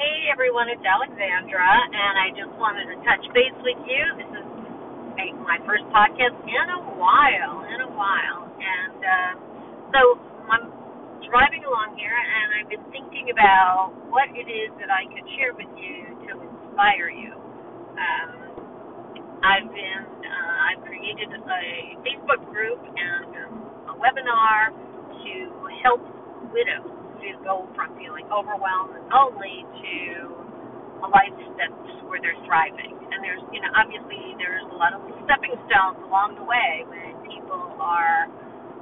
Hey everyone, it's Alexandra, and I just wanted to touch base with you. This is my first podcast in a while, in a while, and uh, so I'm driving along here, and I've been thinking about what it is that I could share with you to inspire you. Um, I've been, uh, I've created a Facebook group and a webinar to help widows to go from feeling overwhelmed and lonely to a life that's where they're thriving. And there's, you know, obviously there's a lot of stepping stones along the way when people are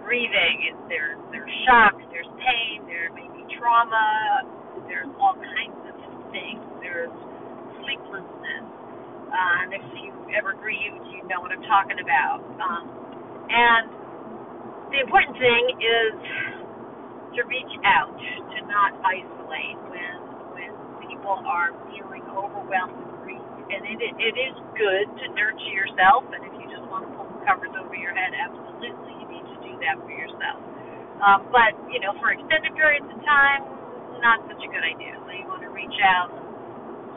grieving. And there's there's shock, there's pain, there may be trauma, there's all kinds of things. There's sleeplessness. Uh, and if you ever grieved, you know what I'm talking about. Um, and the important thing is to reach out, to not isolate when when people are feeling overwhelmed with grief. And it it is good to nurture yourself. And if you just want to pull the covers over your head, absolutely, you need to do that for yourself. Um, but you know, for extended periods of time, not such a good idea. So you want to reach out,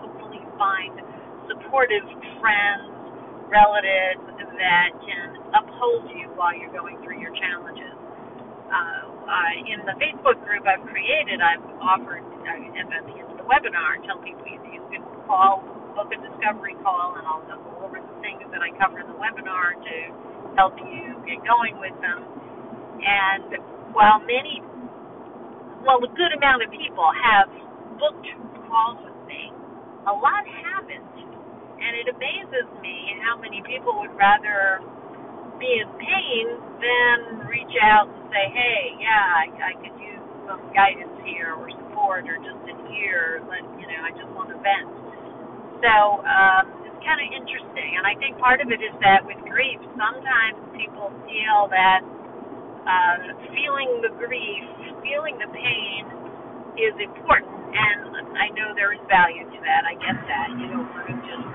hopefully find supportive friends, relatives that can uphold you while you're going through your challenges uh, uh, in the Facebook group I've created, I've offered uh, at the end of the webinar, tell people you, you can call, book a discovery call, and I'll go over the things that I cover in the webinar to help you get going with them. And while many, well, a good amount of people have booked calls with me, a lot haven't. And it amazes me how many people would rather be in pain than reach out and say, hey, yeah, I, I could use some guidance here or support or just an ear. Let you know, I just want to vent. So um, it's kind of interesting, and I think part of it is that with grief, sometimes people feel that uh, feeling the grief, feeling the pain, is important, and I know there is value to that. I get that. You don't want to just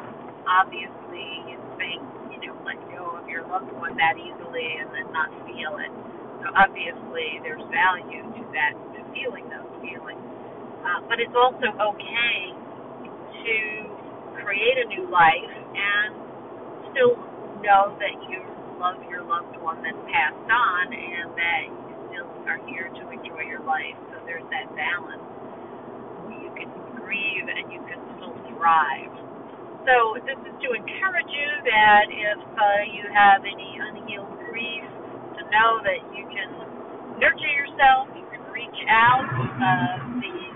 obviously think you know, let go of your loved one that easily and then not feel it. So obviously, there's value to that, to feeling those feelings. Uh, but it's also okay to create a new life and still know that you love your loved one that's passed on and that you still are here to enjoy your life. So there's that balance. You can grieve and you can still thrive. So this is to encourage you that if uh, you have any unhealed grief, know that you can nurture yourself, you can reach out. Uh,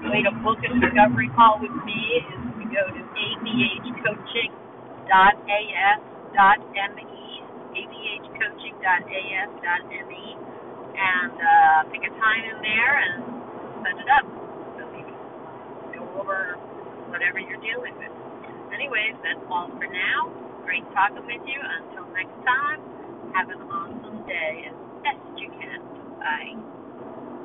the way to book a discovery call with me is to go to abhcoaching.as.me, abhcoaching.as.me, and uh, pick a time in there and set it up so we can go over whatever you're dealing with. Anyways, that's all for now. Great talking with you. Until next time, have an awesome day as best you can. Bye.